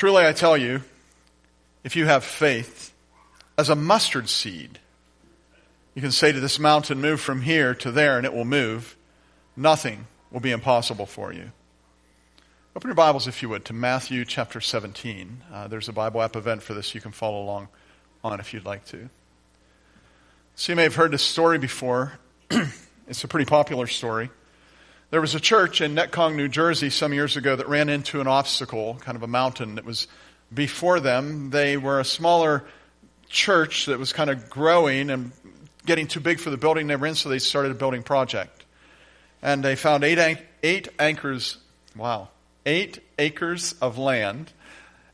Truly, I tell you, if you have faith as a mustard seed, you can say to this mountain, Move from here to there, and it will move. Nothing will be impossible for you. Open your Bibles, if you would, to Matthew chapter 17. Uh, there's a Bible app event for this you can follow along on if you'd like to. So, you may have heard this story before. it's a pretty popular story. There was a church in Netcong, New Jersey, some years ago that ran into an obstacle, kind of a mountain that was before them. They were a smaller church that was kind of growing and getting too big for the building they were in, so they started a building project. And they found eight, eight anchors, wow, eight acres of land.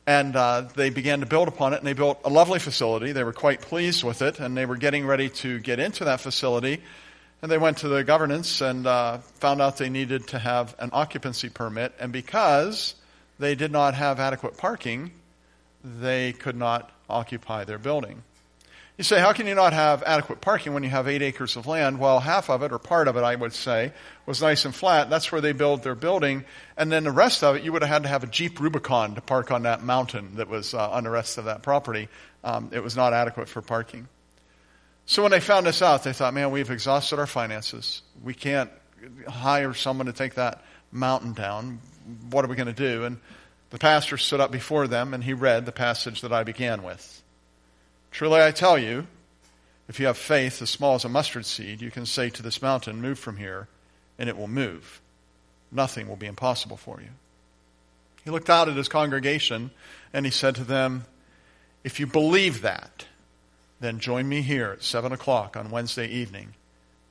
And uh, they began to build upon it, and they built a lovely facility. They were quite pleased with it, and they were getting ready to get into that facility and they went to the governance and uh, found out they needed to have an occupancy permit. And because they did not have adequate parking, they could not occupy their building. You say, how can you not have adequate parking when you have eight acres of land? Well, half of it, or part of it, I would say, was nice and flat. That's where they built their building. And then the rest of it, you would have had to have a Jeep Rubicon to park on that mountain that was uh, on the rest of that property. Um, it was not adequate for parking. So when they found this out, they thought, man, we've exhausted our finances. We can't hire someone to take that mountain down. What are we going to do? And the pastor stood up before them and he read the passage that I began with. Truly I tell you, if you have faith as small as a mustard seed, you can say to this mountain, move from here, and it will move. Nothing will be impossible for you. He looked out at his congregation and he said to them, if you believe that, then join me here at 7 o'clock on Wednesday evening,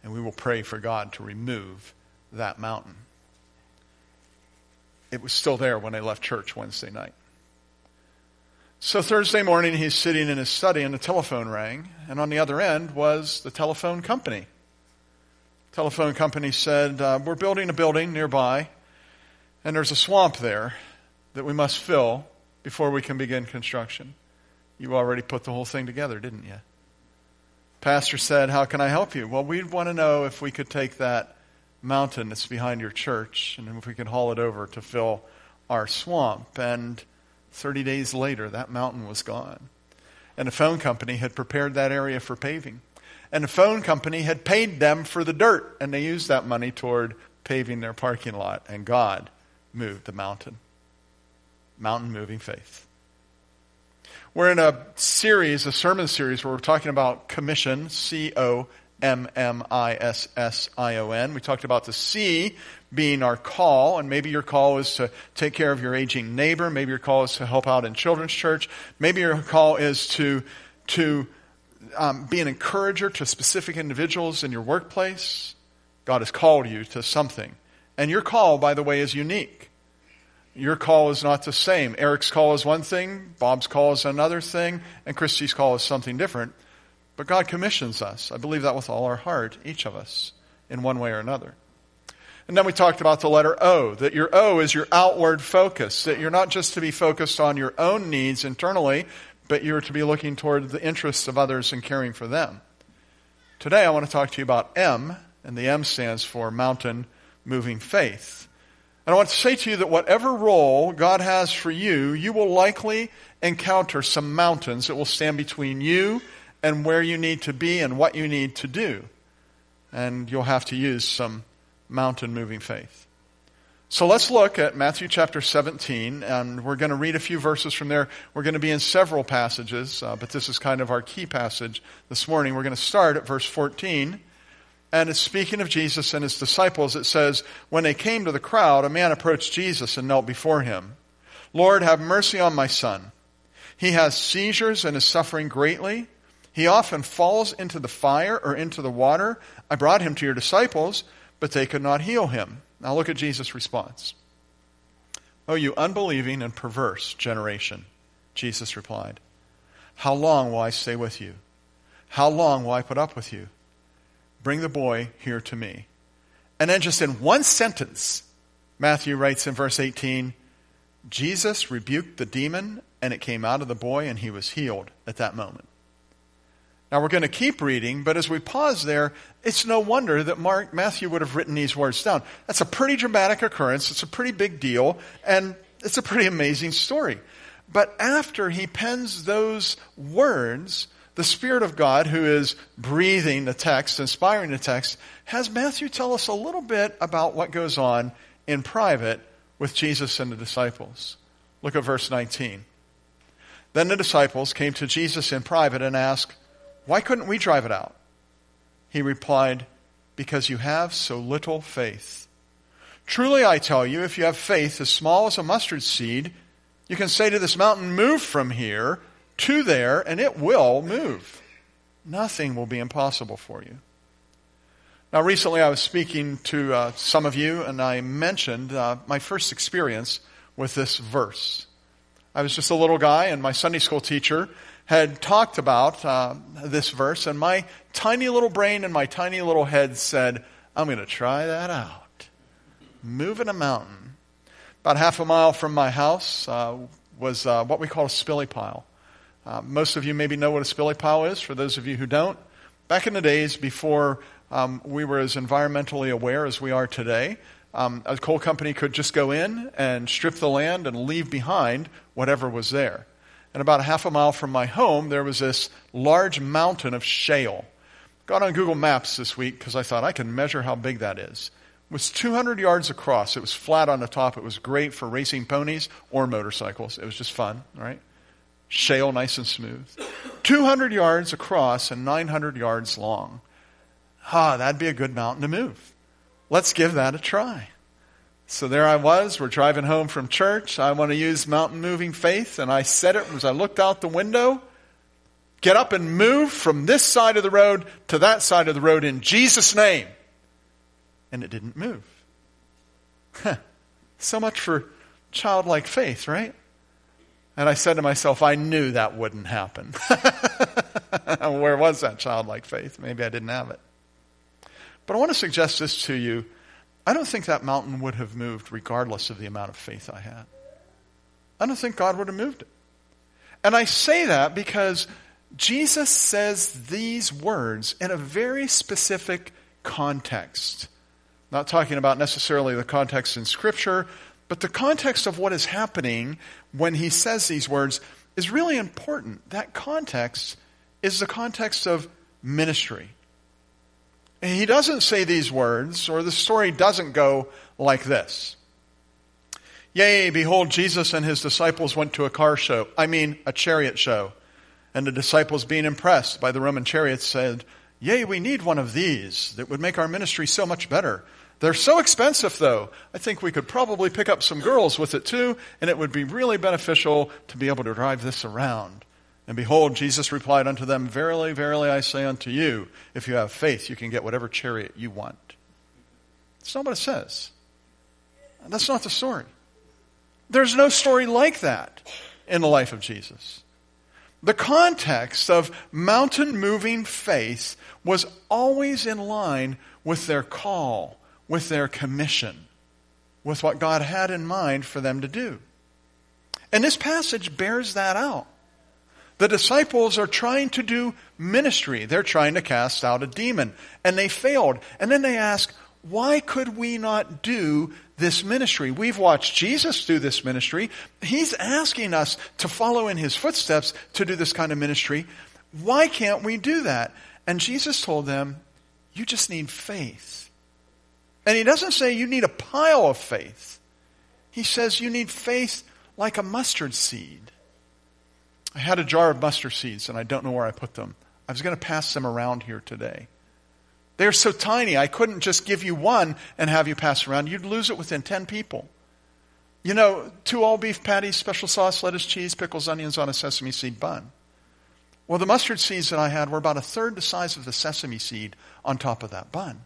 and we will pray for God to remove that mountain. It was still there when I left church Wednesday night. So Thursday morning, he's sitting in his study, and the telephone rang, and on the other end was the telephone company. Telephone company said, uh, We're building a building nearby, and there's a swamp there that we must fill before we can begin construction. You already put the whole thing together, didn't you? Pastor said, How can I help you? Well, we'd want to know if we could take that mountain that's behind your church and if we could haul it over to fill our swamp. And 30 days later, that mountain was gone. And a phone company had prepared that area for paving. And the phone company had paid them for the dirt, and they used that money toward paving their parking lot. And God moved the mountain. Mountain moving faith. We're in a series, a sermon series, where we're talking about commission, C O M M I S S I O N. We talked about the C being our call, and maybe your call is to take care of your aging neighbor. Maybe your call is to help out in children's church. Maybe your call is to, to um, be an encourager to specific individuals in your workplace. God has called you to something. And your call, by the way, is unique. Your call is not the same. Eric's call is one thing, Bob's call is another thing, and Christy's call is something different. But God commissions us. I believe that with all our heart, each of us, in one way or another. And then we talked about the letter O, that your O is your outward focus, that you're not just to be focused on your own needs internally, but you're to be looking toward the interests of others and caring for them. Today I want to talk to you about M, and the M stands for mountain moving faith. And I want to say to you that whatever role God has for you, you will likely encounter some mountains that will stand between you and where you need to be and what you need to do. And you'll have to use some mountain moving faith. So let's look at Matthew chapter 17, and we're going to read a few verses from there. We're going to be in several passages, uh, but this is kind of our key passage this morning. We're going to start at verse 14 and it's speaking of Jesus and his disciples. It says, When they came to the crowd, a man approached Jesus and knelt before him. Lord, have mercy on my son. He has seizures and is suffering greatly. He often falls into the fire or into the water. I brought him to your disciples, but they could not heal him. Now look at Jesus' response. Oh, you unbelieving and perverse generation, Jesus replied. How long will I stay with you? How long will I put up with you? Bring the boy here to me. And then, just in one sentence, Matthew writes in verse 18 Jesus rebuked the demon, and it came out of the boy, and he was healed at that moment. Now, we're going to keep reading, but as we pause there, it's no wonder that Mark, Matthew would have written these words down. That's a pretty dramatic occurrence, it's a pretty big deal, and it's a pretty amazing story. But after he pens those words, the Spirit of God, who is breathing the text, inspiring the text, has Matthew tell us a little bit about what goes on in private with Jesus and the disciples. Look at verse 19. Then the disciples came to Jesus in private and asked, Why couldn't we drive it out? He replied, Because you have so little faith. Truly I tell you, if you have faith as small as a mustard seed, you can say to this mountain, Move from here to there, and it will move. Nothing will be impossible for you. Now, recently I was speaking to uh, some of you, and I mentioned uh, my first experience with this verse. I was just a little guy, and my Sunday school teacher had talked about uh, this verse, and my tiny little brain and my tiny little head said, I'm going to try that out. Moving a mountain. About half a mile from my house uh, was uh, what we call a spilly pile. Uh, most of you maybe know what a spilly pile is. For those of you who don't, back in the days before um, we were as environmentally aware as we are today, um, a coal company could just go in and strip the land and leave behind whatever was there. And about a half a mile from my home, there was this large mountain of shale. Got on Google Maps this week because I thought I can measure how big that is. It was 200 yards across. It was flat on the top. It was great for racing ponies or motorcycles. It was just fun, right? Shale nice and smooth. 200 yards across and 900 yards long. Ah, that'd be a good mountain to move. Let's give that a try. So there I was. We're driving home from church. I want to use mountain moving faith. And I said it as I looked out the window. Get up and move from this side of the road to that side of the road in Jesus' name. And it didn't move. so much for childlike faith, right? And I said to myself, I knew that wouldn't happen. Where was that childlike faith? Maybe I didn't have it. But I want to suggest this to you. I don't think that mountain would have moved regardless of the amount of faith I had. I don't think God would have moved it. And I say that because Jesus says these words in a very specific context. Not talking about necessarily the context in Scripture, but the context of what is happening when he says these words is really important. That context is the context of ministry. And he doesn't say these words, or the story doesn't go like this. Yea, behold, Jesus and his disciples went to a car show, I mean, a chariot show. And the disciples, being impressed by the Roman chariots, said, Yea, we need one of these that would make our ministry so much better. They're so expensive, though. I think we could probably pick up some girls with it too, and it would be really beneficial to be able to drive this around. And behold, Jesus replied unto them, Verily, verily, I say unto you, if you have faith, you can get whatever chariot you want. That's not what it says. That's not the story. There's no story like that in the life of Jesus. The context of mountain moving faith was always in line with their call with their commission, with what God had in mind for them to do. And this passage bears that out. The disciples are trying to do ministry. They're trying to cast out a demon. And they failed. And then they ask, why could we not do this ministry? We've watched Jesus do this ministry. He's asking us to follow in his footsteps to do this kind of ministry. Why can't we do that? And Jesus told them, you just need faith. And he doesn't say you need a pile of faith. He says you need faith like a mustard seed. I had a jar of mustard seeds and I don't know where I put them. I was going to pass them around here today. They're so tiny, I couldn't just give you one and have you pass around. You'd lose it within 10 people. You know, two all beef patties, special sauce, lettuce, cheese, pickles, onions on a sesame seed bun. Well, the mustard seeds that I had were about a third the size of the sesame seed on top of that bun.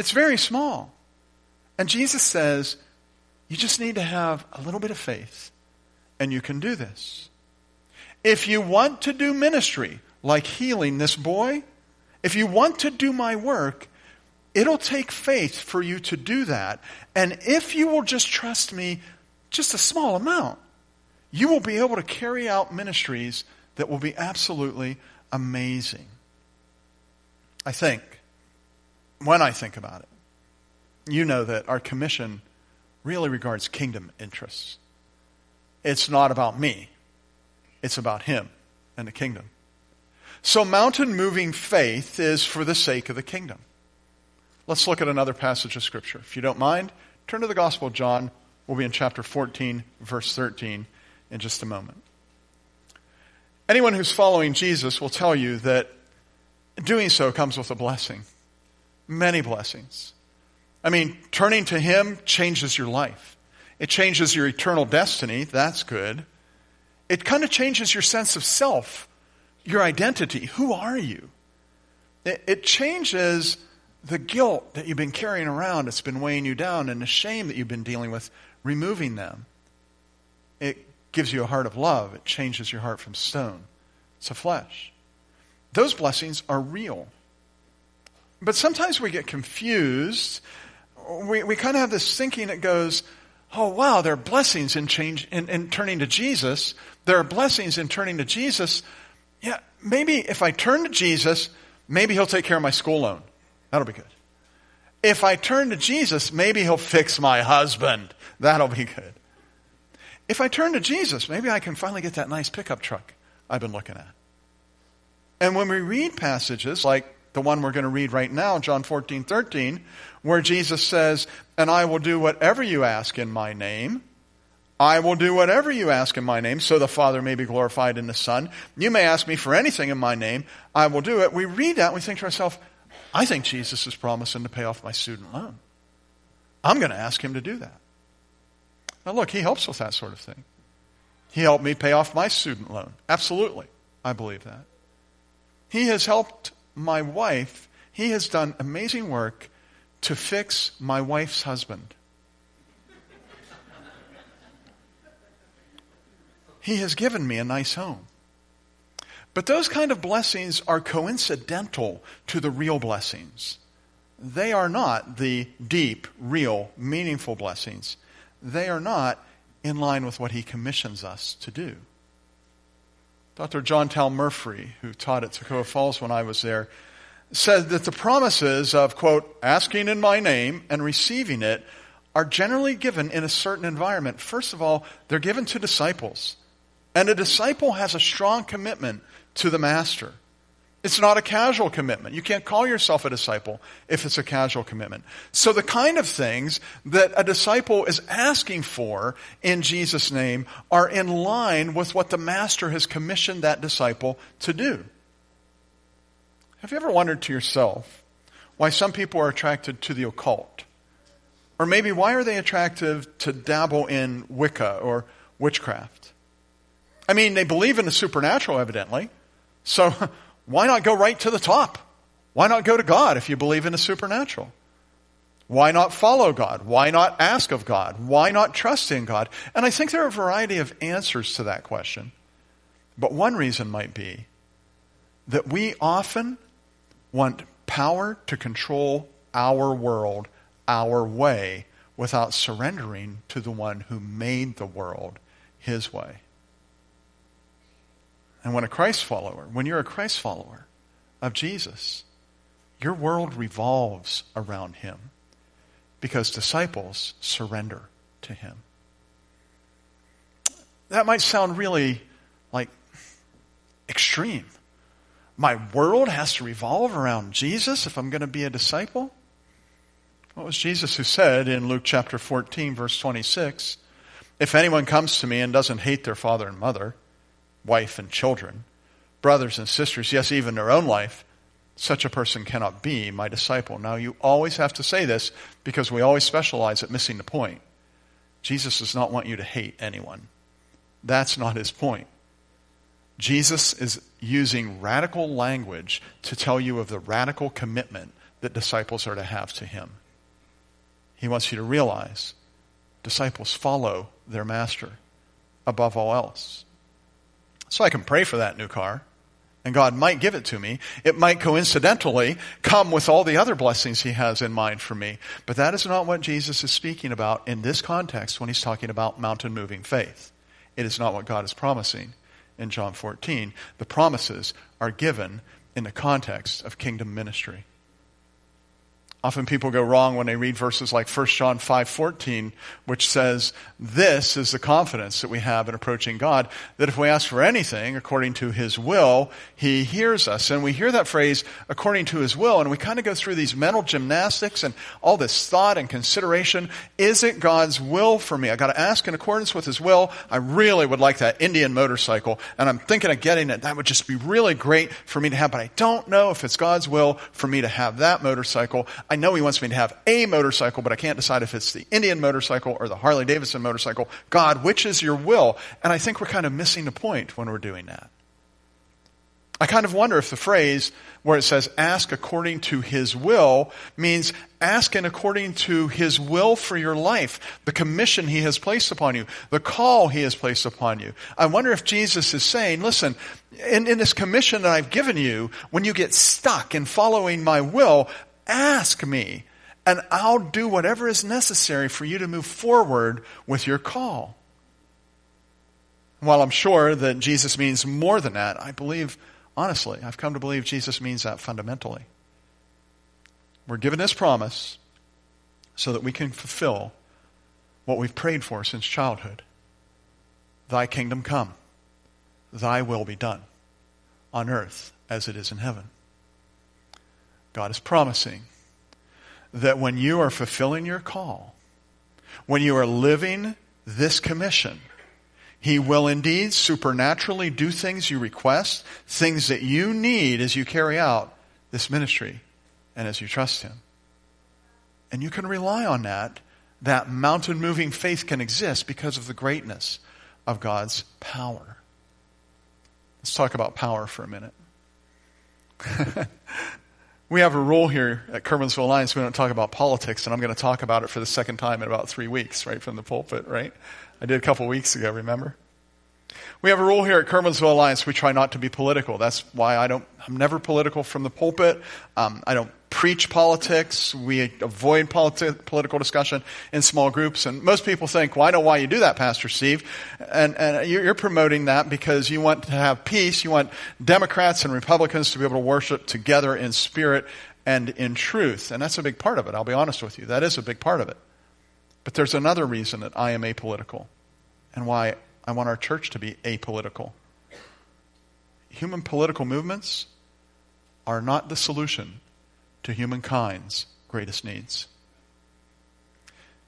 It's very small. And Jesus says, you just need to have a little bit of faith, and you can do this. If you want to do ministry, like healing this boy, if you want to do my work, it'll take faith for you to do that. And if you will just trust me just a small amount, you will be able to carry out ministries that will be absolutely amazing. I think when I think about it, you know that our commission really regards kingdom interests. It's not about me. It's about Him and the kingdom. So mountain moving faith is for the sake of the kingdom. Let's look at another passage of Scripture. If you don't mind, turn to the Gospel of John. We'll be in chapter 14, verse 13 in just a moment. Anyone who's following Jesus will tell you that doing so comes with a blessing. Many blessings. I mean, turning to Him changes your life. It changes your eternal destiny. That's good. It kind of changes your sense of self, your identity. Who are you? It, it changes the guilt that you've been carrying around. It's been weighing you down, and the shame that you've been dealing with, removing them. It gives you a heart of love. It changes your heart from stone to flesh. Those blessings are real. But sometimes we get confused. We, we kind of have this thinking that goes, oh, wow, there are blessings in, change, in, in turning to Jesus. There are blessings in turning to Jesus. Yeah, maybe if I turn to Jesus, maybe he'll take care of my school loan. That'll be good. If I turn to Jesus, maybe he'll fix my husband. That'll be good. If I turn to Jesus, maybe I can finally get that nice pickup truck I've been looking at. And when we read passages like the one we're going to read right now, John 14, 13, where Jesus says, And I will do whatever you ask in my name. I will do whatever you ask in my name, so the Father may be glorified in the Son. You may ask me for anything in my name. I will do it. We read that and we think to ourselves, I think Jesus is promising to pay off my student loan. I'm going to ask him to do that. Now, look, he helps with that sort of thing. He helped me pay off my student loan. Absolutely. I believe that. He has helped my wife. He has done amazing work to fix my wife's husband. he has given me a nice home. But those kind of blessings are coincidental to the real blessings. They are not the deep, real, meaningful blessings they are not in line with what he commissions us to do. Dr. John Tal Murphy, who taught at Toccoa Falls when I was there, said that the promises of, quote, asking in my name and receiving it are generally given in a certain environment. First of all, they're given to disciples. And a disciple has a strong commitment to the master. It's not a casual commitment. You can't call yourself a disciple if it's a casual commitment. So the kind of things that a disciple is asking for in Jesus' name are in line with what the master has commissioned that disciple to do. Have you ever wondered to yourself why some people are attracted to the occult? Or maybe why are they attracted to dabble in Wicca or witchcraft? I mean, they believe in the supernatural, evidently. So why not go right to the top? Why not go to God if you believe in the supernatural? Why not follow God? Why not ask of God? Why not trust in God? And I think there are a variety of answers to that question. But one reason might be that we often want power to control our world our way without surrendering to the one who made the world his way. And when a Christ follower, when you're a Christ follower of Jesus, your world revolves around him because disciples surrender to him. That might sound really like extreme. My world has to revolve around Jesus if I'm going to be a disciple? What was Jesus who said in Luke chapter 14, verse 26? If anyone comes to me and doesn't hate their father and mother, wife and children, brothers and sisters, yes, even their own life, such a person cannot be my disciple. Now, you always have to say this because we always specialize at missing the point. Jesus does not want you to hate anyone. That's not his point. Jesus is using radical language to tell you of the radical commitment that disciples are to have to him. He wants you to realize disciples follow their master above all else. So I can pray for that new car. And God might give it to me. It might coincidentally come with all the other blessings He has in mind for me. But that is not what Jesus is speaking about in this context when He's talking about mountain moving faith. It is not what God is promising in John 14. The promises are given in the context of kingdom ministry. Often people go wrong when they read verses like 1 John 5:14, which says, "This is the confidence that we have in approaching God, that if we ask for anything according to his will, he hears us." And we hear that phrase according to his will, and we kind of go through these mental gymnastics and all this thought and consideration, is it God's will for me? I got to ask in accordance with his will. I really would like that Indian motorcycle, and I'm thinking of getting it. That would just be really great for me to have, but I don't know if it's God's will for me to have that motorcycle. I know he wants me to have a motorcycle, but I can't decide if it's the Indian motorcycle or the Harley Davidson motorcycle. God, which is your will? And I think we're kind of missing the point when we're doing that. I kind of wonder if the phrase where it says ask according to his will means ask in according to his will for your life, the commission he has placed upon you, the call he has placed upon you. I wonder if Jesus is saying, listen, in, in this commission that I've given you, when you get stuck in following my will, Ask me, and I'll do whatever is necessary for you to move forward with your call. While I'm sure that Jesus means more than that, I believe, honestly, I've come to believe Jesus means that fundamentally. We're given this promise so that we can fulfill what we've prayed for since childhood. Thy kingdom come, thy will be done on earth as it is in heaven. God is promising that when you are fulfilling your call, when you are living this commission, He will indeed supernaturally do things you request, things that you need as you carry out this ministry and as you trust Him. And you can rely on that. That mountain moving faith can exist because of the greatness of God's power. Let's talk about power for a minute. We have a rule here at Kermansville Alliance. We don't talk about politics, and I'm going to talk about it for the second time in about three weeks, right from the pulpit, right? I did a couple weeks ago, remember? We have a rule here at Kermansville Alliance. We try not to be political. That's why I don't, I'm never political from the pulpit. Um, I don't preach politics. We avoid politi- political discussion in small groups. And most people think, well, I know why you do that, Pastor Steve. And, and you're promoting that because you want to have peace. You want Democrats and Republicans to be able to worship together in spirit and in truth. And that's a big part of it. I'll be honest with you. That is a big part of it. But there's another reason that I am apolitical and why I want our church to be apolitical. Human political movements are not the solution to humankind's greatest needs.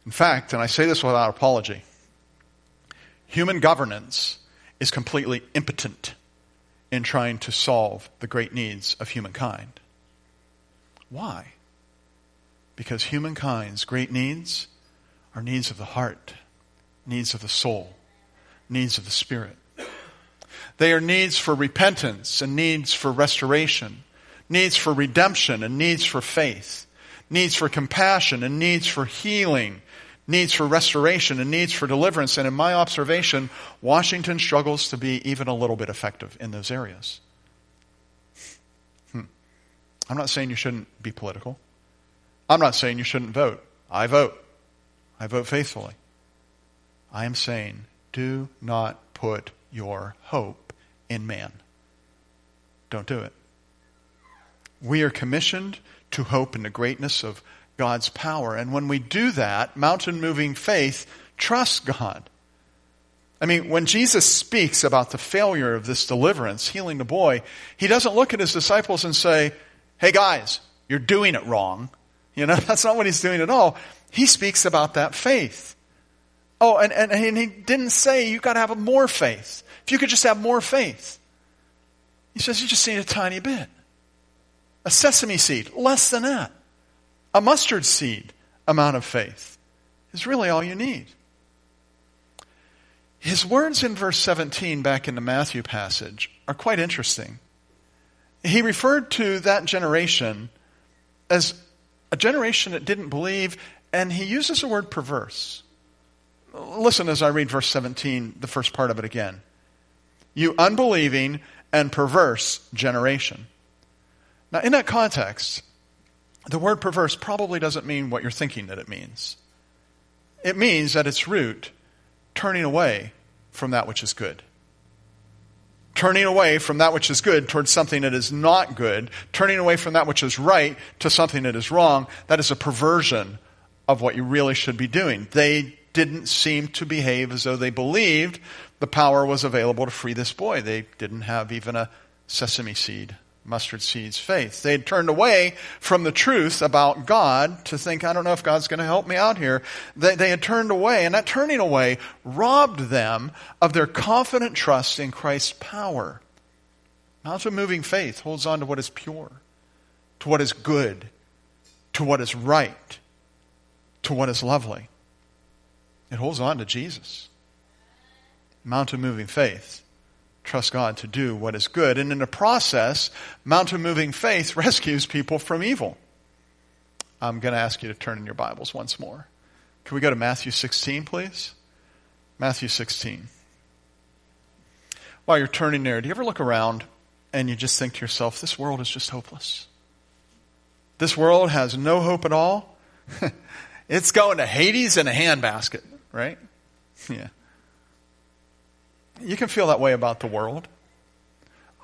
In fact, and I say this without apology, human governance is completely impotent in trying to solve the great needs of humankind. Why? Because humankind's great needs are needs of the heart, needs of the soul, needs of the spirit. They are needs for repentance and needs for restoration needs for redemption and needs for faith, needs for compassion and needs for healing, needs for restoration and needs for deliverance. And in my observation, Washington struggles to be even a little bit effective in those areas. Hmm. I'm not saying you shouldn't be political. I'm not saying you shouldn't vote. I vote. I vote faithfully. I am saying do not put your hope in man. Don't do it. We are commissioned to hope in the greatness of God's power. And when we do that, mountain moving faith trusts God. I mean, when Jesus speaks about the failure of this deliverance, healing the boy, he doesn't look at his disciples and say, Hey guys, you're doing it wrong. You know, that's not what he's doing at all. He speaks about that faith. Oh, and, and, and he didn't say you've got to have more faith. If you could just have more faith. He says you just need a tiny bit. A sesame seed, less than that. A mustard seed amount of faith is really all you need. His words in verse 17 back in the Matthew passage are quite interesting. He referred to that generation as a generation that didn't believe, and he uses the word perverse. Listen as I read verse 17, the first part of it again. You unbelieving and perverse generation. Now, in that context, the word perverse probably doesn't mean what you're thinking that it means. It means at its root, turning away from that which is good, turning away from that which is good towards something that is not good, turning away from that which is right to something that is wrong, that is a perversion of what you really should be doing. They didn't seem to behave as though they believed the power was available to free this boy. They didn't have even a sesame seed, mustard seeds faith. They had turned away from the truth about God to think, I don't know if God's going to help me out here. They, they had turned away, and that turning away robbed them of their confident trust in Christ's power. Mountain moving faith holds on to what is pure, to what is good, to what is right, to what is lovely. It holds on to Jesus. Mountain moving faith. Trust God to do what is good. And in the process, mountain moving faith rescues people from evil. I'm going to ask you to turn in your Bibles once more. Can we go to Matthew 16, please? Matthew 16. While you're turning there, do you ever look around and you just think to yourself, this world is just hopeless? This world has no hope at all. it's going to Hades in a handbasket right? Yeah. You can feel that way about the world.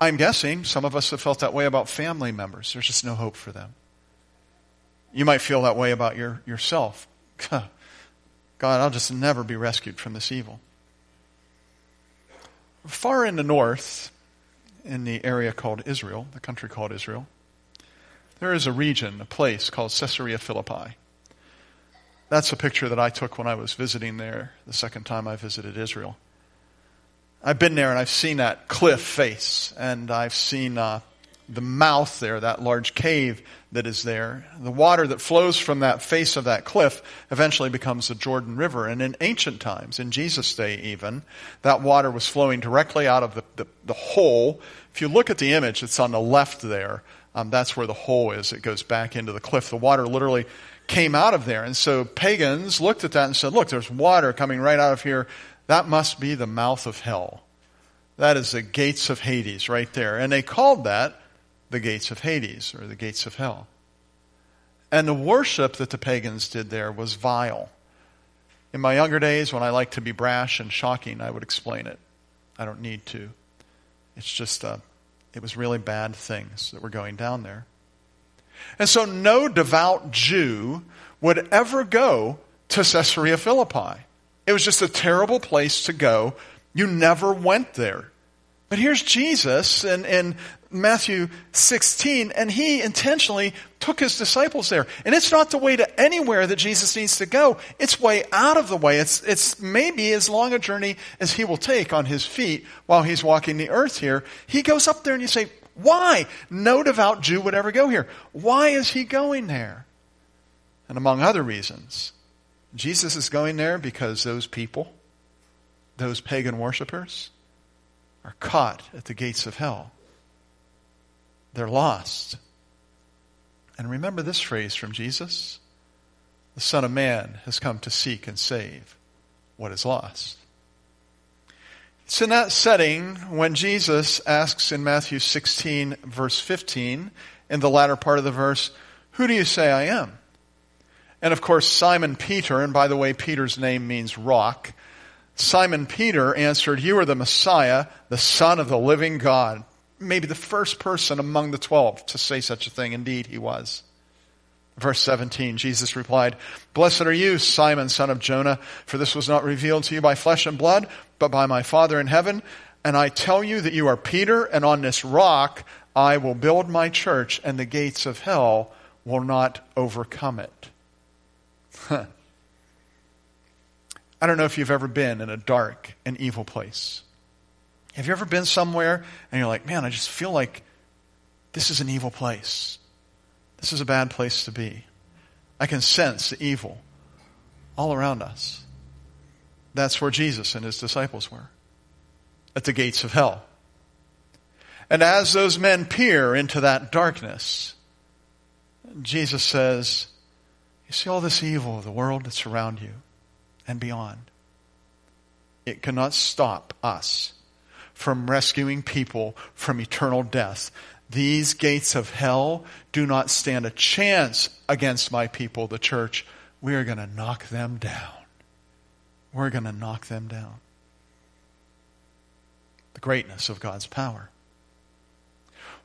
I'm guessing some of us have felt that way about family members. There's just no hope for them. You might feel that way about your, yourself. God, I'll just never be rescued from this evil. Far in the north, in the area called Israel, the country called Israel, there is a region, a place called Caesarea Philippi. That's a picture that I took when I was visiting there the second time I visited Israel. I've been there and I've seen that cliff face, and I've seen uh, the mouth there, that large cave that is there. The water that flows from that face of that cliff eventually becomes the Jordan River. And in ancient times, in Jesus' day even, that water was flowing directly out of the, the, the hole. If you look at the image, it's on the left there. Um, that's where the hole is. It goes back into the cliff. The water literally came out of there. And so pagans looked at that and said, Look, there's water coming right out of here. That must be the mouth of hell. That is the gates of Hades right there. And they called that the gates of Hades or the gates of hell. And the worship that the pagans did there was vile. In my younger days, when I liked to be brash and shocking, I would explain it. I don't need to. It's just, uh, it was really bad things that were going down there. And so no devout Jew would ever go to Caesarea Philippi. It was just a terrible place to go. You never went there. But here's Jesus in, in Matthew 16, and he intentionally took his disciples there. And it's not the way to anywhere that Jesus needs to go. It's way out of the way. It's, it's maybe as long a journey as he will take on his feet while he's walking the earth here. He goes up there and you say, why? No devout Jew would ever go here. Why is he going there? And among other reasons, Jesus is going there because those people, those pagan worshippers, are caught at the gates of hell. They're lost. And remember this phrase from Jesus The Son of Man has come to seek and save what is lost. It's in that setting when Jesus asks in Matthew 16, verse 15, in the latter part of the verse, Who do you say I am? And of course, Simon Peter, and by the way, Peter's name means rock. Simon Peter answered, You are the Messiah, the Son of the living God. Maybe the first person among the twelve to say such a thing. Indeed, he was. Verse 17, Jesus replied, Blessed are you, Simon, son of Jonah, for this was not revealed to you by flesh and blood, but by my Father in heaven. And I tell you that you are Peter, and on this rock I will build my church, and the gates of hell will not overcome it. I don't know if you've ever been in a dark and evil place. Have you ever been somewhere and you're like, man, I just feel like this is an evil place? This is a bad place to be. I can sense the evil all around us. That's where Jesus and his disciples were at the gates of hell. And as those men peer into that darkness, Jesus says, You see all this evil of the world that's around you and beyond. It cannot stop us from rescuing people from eternal death. These gates of hell do not stand a chance against my people, the church. We are going to knock them down. We're going to knock them down. the greatness of God's power.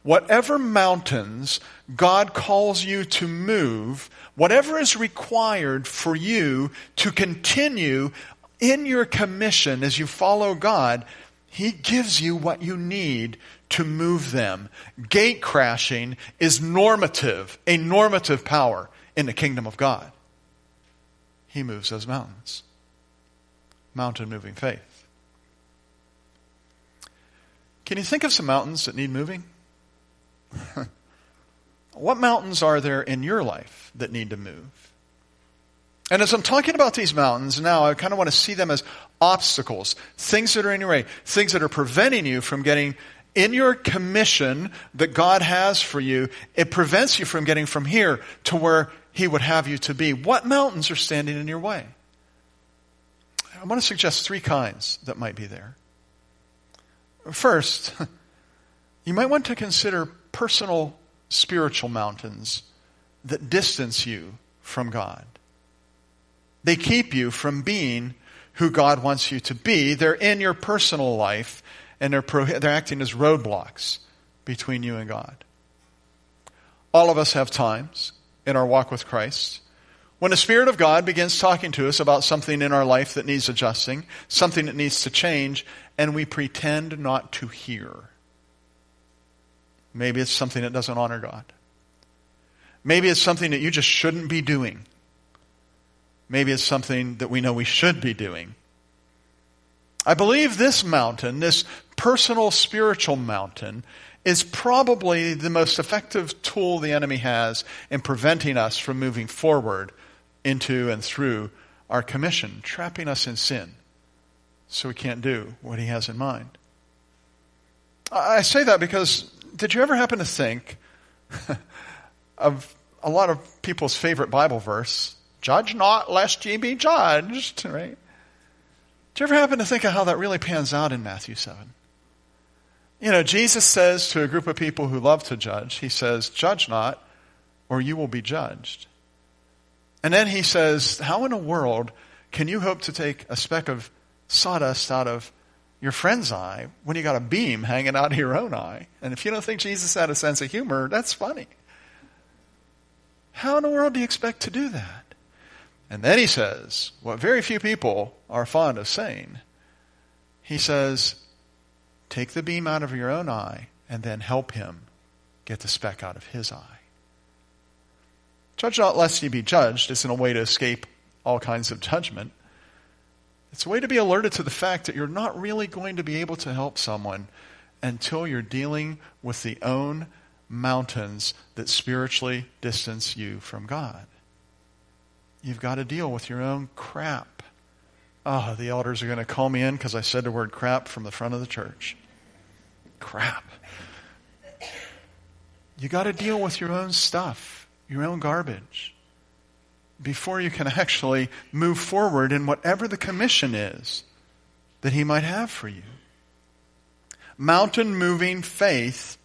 Whatever mountains God calls you to move, whatever is required for you to continue in your commission as you follow God, He gives you what you need to move them. Gate crashing is normative, a normative power in the kingdom of God. He moves those mountains. Mountain moving faith. Can you think of some mountains that need moving? what mountains are there in your life that need to move? And as I'm talking about these mountains now, I kind of want to see them as obstacles, things that are in your way, things that are preventing you from getting in your commission that God has for you. It prevents you from getting from here to where He would have you to be. What mountains are standing in your way? I want to suggest three kinds that might be there. First, you might want to consider personal spiritual mountains that distance you from God. They keep you from being who God wants you to be. They're in your personal life and they're, pro- they're acting as roadblocks between you and God. All of us have times in our walk with Christ when the Spirit of God begins talking to us about something in our life that needs adjusting, something that needs to change, and we pretend not to hear. Maybe it's something that doesn't honor God. Maybe it's something that you just shouldn't be doing. Maybe it's something that we know we should be doing. I believe this mountain, this personal spiritual mountain, is probably the most effective tool the enemy has in preventing us from moving forward into and through our commission, trapping us in sin so we can't do what he has in mind. I say that because did you ever happen to think of a lot of people's favorite Bible verse, judge not lest ye be judged, right? Do you ever happen to think of how that really pans out in Matthew 7? You know, Jesus says to a group of people who love to judge, He says, Judge not, or you will be judged. And then He says, How in the world can you hope to take a speck of sawdust out of your friend's eye when you got a beam hanging out of your own eye? And if you don't think Jesus had a sense of humor, that's funny. How in the world do you expect to do that? And then he says, what very few people are fond of saying. He says, take the beam out of your own eye and then help him get the speck out of his eye. Judge not lest ye be judged isn't a way to escape all kinds of judgment. It's a way to be alerted to the fact that you're not really going to be able to help someone until you're dealing with the own mountains that spiritually distance you from God. You've got to deal with your own crap. Oh, the elders are going to call me in because I said the word crap from the front of the church. Crap. You got to deal with your own stuff, your own garbage, before you can actually move forward in whatever the commission is that He might have for you. Mountain moving faith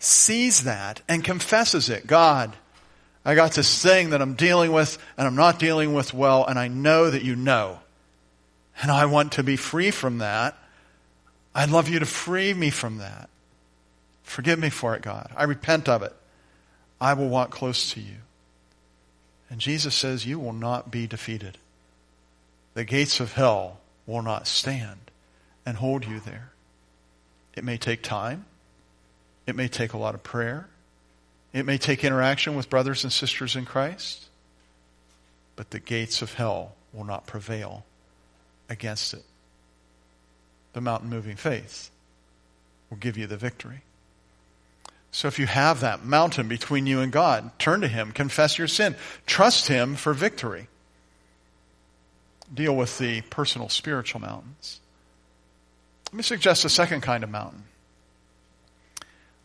sees that and confesses it. God, I got this thing that I'm dealing with and I'm not dealing with well, and I know that you know. And I want to be free from that. I'd love you to free me from that. Forgive me for it, God. I repent of it. I will walk close to you. And Jesus says, You will not be defeated. The gates of hell will not stand and hold you there. It may take time, it may take a lot of prayer. It may take interaction with brothers and sisters in Christ, but the gates of hell will not prevail against it. The mountain moving faith will give you the victory. So if you have that mountain between you and God, turn to Him, confess your sin, trust Him for victory. Deal with the personal spiritual mountains. Let me suggest a second kind of mountain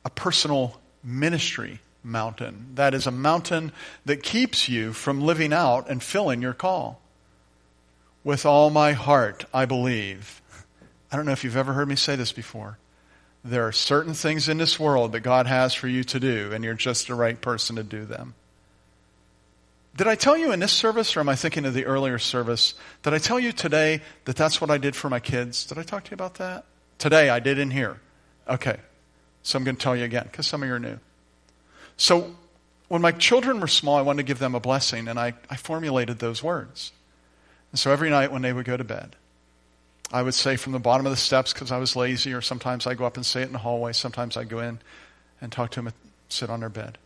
a personal ministry mountain. That is a mountain that keeps you from living out and filling your call. With all my heart, I believe. I don't know if you've ever heard me say this before. There are certain things in this world that God has for you to do, and you're just the right person to do them. Did I tell you in this service, or am I thinking of the earlier service? Did I tell you today that that's what I did for my kids? Did I talk to you about that? Today I did in here. Okay. So I'm going to tell you again because some of you are new. So when my children were small, I wanted to give them a blessing, and I, I formulated those words. And so every night when they would go to bed, I would say from the bottom of the steps because I was lazy, or sometimes I go up and say it in the hallway. Sometimes I go in and talk to them and sit on their bed.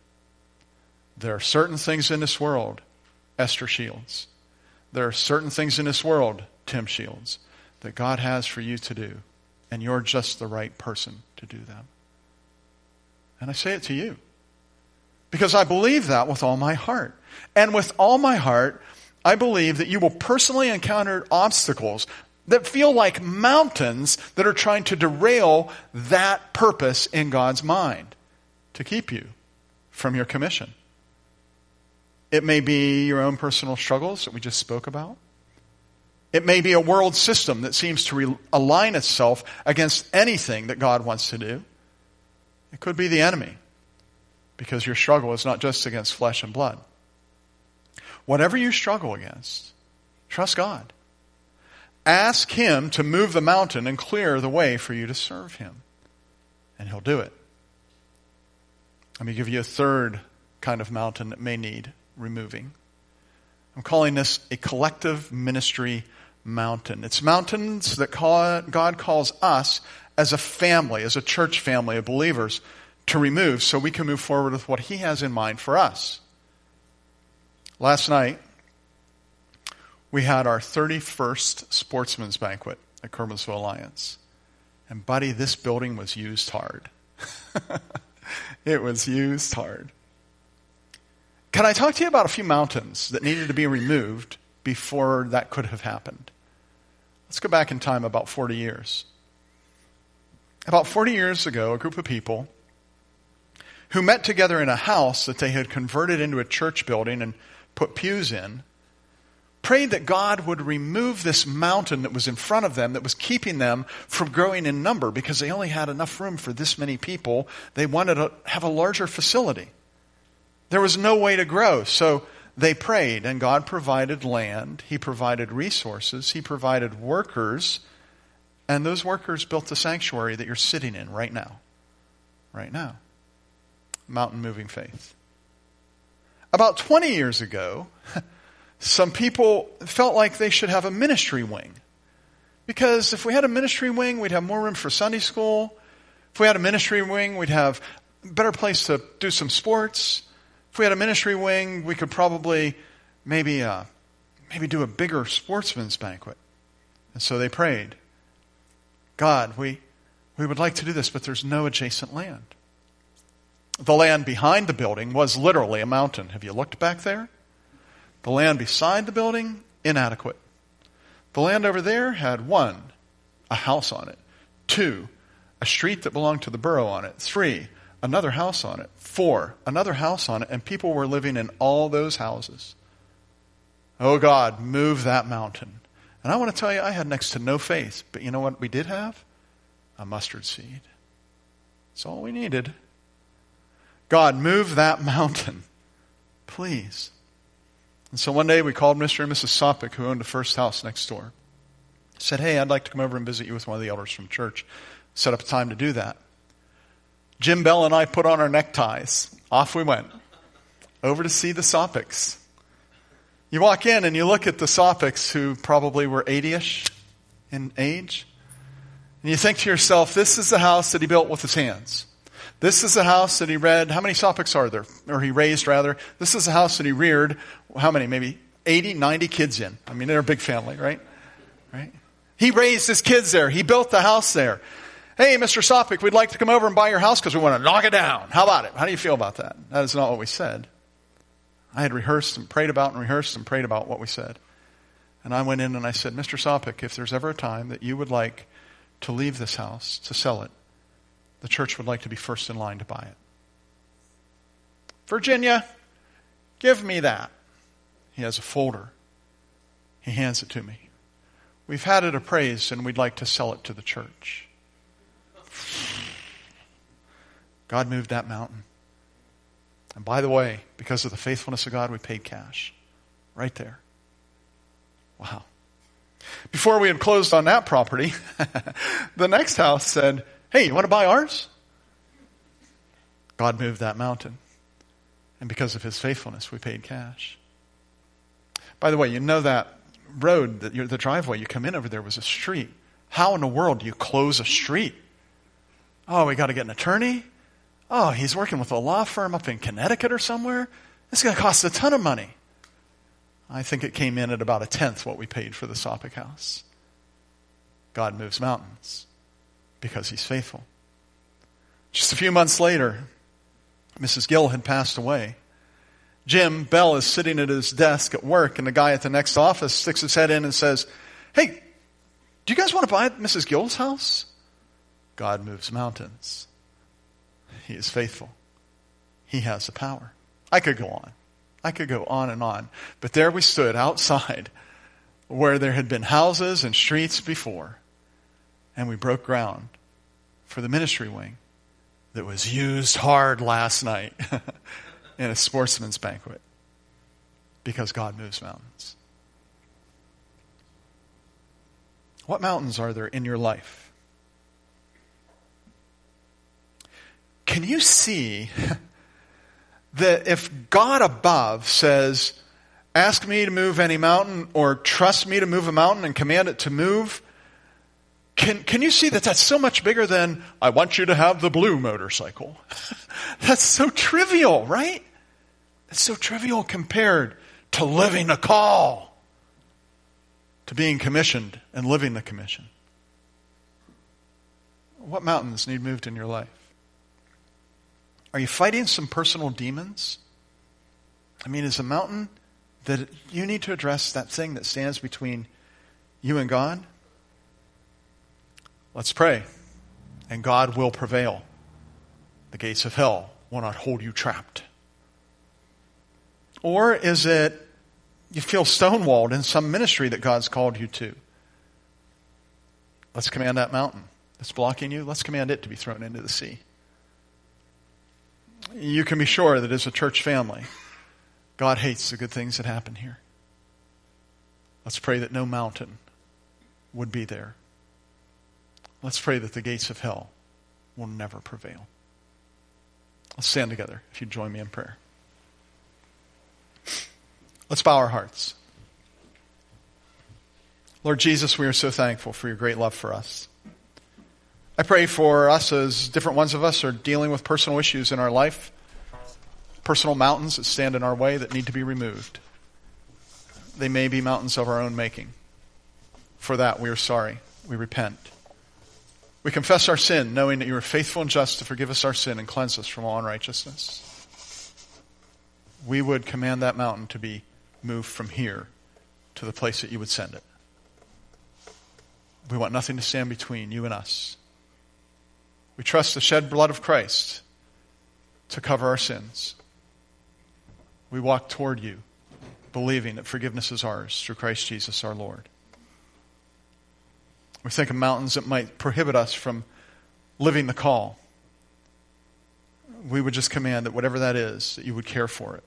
There are certain things in this world, Esther Shields. There are certain things in this world, Tim Shields, that God has for you to do, and you're just the right person to do them. And I say it to you because I believe that with all my heart. And with all my heart, I believe that you will personally encounter obstacles that feel like mountains that are trying to derail that purpose in God's mind to keep you from your commission. It may be your own personal struggles that we just spoke about. It may be a world system that seems to re- align itself against anything that God wants to do. It could be the enemy, because your struggle is not just against flesh and blood. Whatever you struggle against, trust God. Ask Him to move the mountain and clear the way for you to serve Him, and He'll do it. Let me give you a third kind of mountain that may need removing. I'm calling this a collective ministry mountain. It's mountains that God calls us as a family, as a church family of believers, to remove so we can move forward with what He has in mind for us. Last night, we had our 31st sportsman's banquet at Kernersville Alliance. And, buddy, this building was used hard. it was used hard. Can I talk to you about a few mountains that needed to be removed before that could have happened? Let's go back in time about 40 years. About 40 years ago, a group of people who met together in a house that they had converted into a church building and put pews in prayed that God would remove this mountain that was in front of them that was keeping them from growing in number because they only had enough room for this many people. They wanted to have a larger facility. There was no way to grow. So they prayed, and God provided land, He provided resources, He provided workers, and those workers built the sanctuary that you're sitting in right now. Right now. Mountain moving faith. About 20 years ago, some people felt like they should have a ministry wing. Because if we had a ministry wing, we'd have more room for Sunday school. If we had a ministry wing, we'd have a better place to do some sports. If we had a ministry wing, we could probably maybe, uh, maybe do a bigger sportsman's banquet. And so they prayed, God, we, we would like to do this, but there's no adjacent land. The land behind the building was literally a mountain. Have you looked back there? The land beside the building, inadequate. The land over there had one, a house on it. Two, a street that belonged to the borough on it. Three, another house on it. Four, another house on it, and people were living in all those houses. Oh God, move that mountain. And I want to tell you, I had next to no faith, but you know what we did have? A mustard seed. That's all we needed. God, move that mountain. Please. And so one day we called Mr. and Mrs. Sopick, who owned the first house next door. Said, hey, I'd like to come over and visit you with one of the elders from church. Set up a time to do that. Jim Bell and I put on our neckties. Off we went. Over to see the Sopicks. You walk in and you look at the Sopicks, who probably were 80 ish in age, and you think to yourself, this is the house that he built with his hands. This is the house that he read. How many Sopicks are there? Or he raised, rather. This is the house that he reared. How many? Maybe 80, 90 kids in. I mean, they're a big family, right? Right? He raised his kids there. He built the house there. Hey, Mr. Sopick, we'd like to come over and buy your house because we want to knock it down. How about it? How do you feel about that? That is not what we said. I had rehearsed and prayed about and rehearsed and prayed about what we said. And I went in and I said, Mr. Sopick, if there's ever a time that you would like to leave this house, to sell it, the church would like to be first in line to buy it. Virginia, give me that. He has a folder. He hands it to me. We've had it appraised and we'd like to sell it to the church. God moved that mountain. And by the way, because of the faithfulness of God, we paid cash. Right there. Wow. Before we had closed on that property, the next house said, Hey, you want to buy ours? God moved that mountain. And because of his faithfulness, we paid cash. By the way, you know that road, that the driveway you come in over there was a street. How in the world do you close a street? Oh, we got to get an attorney? Oh, he's working with a law firm up in Connecticut or somewhere? It's going to cost a ton of money. I think it came in at about a tenth what we paid for the Sopick house. God moves mountains because he's faithful. Just a few months later, Mrs. Gill had passed away. Jim Bell is sitting at his desk at work, and the guy at the next office sticks his head in and says, Hey, do you guys want to buy Mrs. Gill's house? God moves mountains. He is faithful. He has the power. I could go on. I could go on and on. But there we stood outside where there had been houses and streets before, and we broke ground for the ministry wing that was used hard last night in a sportsman's banquet because God moves mountains. What mountains are there in your life? Can you see that if God above says, ask me to move any mountain or trust me to move a mountain and command it to move, can, can you see that that's so much bigger than, I want you to have the blue motorcycle? that's so trivial, right? That's so trivial compared to living a call, to being commissioned and living the commission. What mountains need moved in your life? Are you fighting some personal demons? I mean, is a mountain that you need to address that thing that stands between you and God? Let's pray, and God will prevail. The gates of hell will not hold you trapped. Or is it you feel stonewalled in some ministry that God's called you to? Let's command that mountain that's blocking you, let's command it to be thrown into the sea. You can be sure that as a church family, God hates the good things that happen here. Let's pray that no mountain would be there. Let's pray that the gates of hell will never prevail. Let's stand together if you join me in prayer. Let's bow our hearts. Lord Jesus, we are so thankful for your great love for us. I pray for us as different ones of us are dealing with personal issues in our life, personal mountains that stand in our way that need to be removed. They may be mountains of our own making. For that, we are sorry. We repent. We confess our sin, knowing that you are faithful and just to forgive us our sin and cleanse us from all unrighteousness. We would command that mountain to be moved from here to the place that you would send it. We want nothing to stand between you and us. We trust the shed blood of Christ to cover our sins. We walk toward you, believing that forgiveness is ours through Christ Jesus our Lord. We think of mountains that might prohibit us from living the call. We would just command that whatever that is, that you would care for it.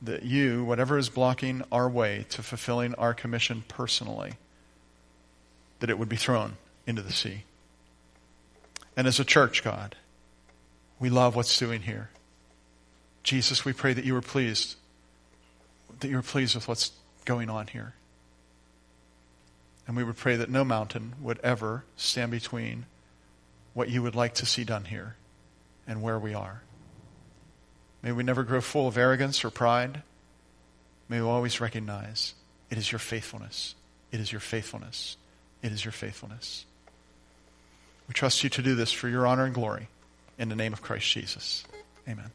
That you, whatever is blocking our way to fulfilling our commission personally, that it would be thrown into the sea. And as a church, God, we love what's doing here. Jesus, we pray that you are pleased, that you are pleased with what's going on here. And we would pray that no mountain would ever stand between what you would like to see done here and where we are. May we never grow full of arrogance or pride. May we always recognize it is your faithfulness. It is your faithfulness. It is your faithfulness. We trust you to do this for your honor and glory. In the name of Christ Jesus. Amen.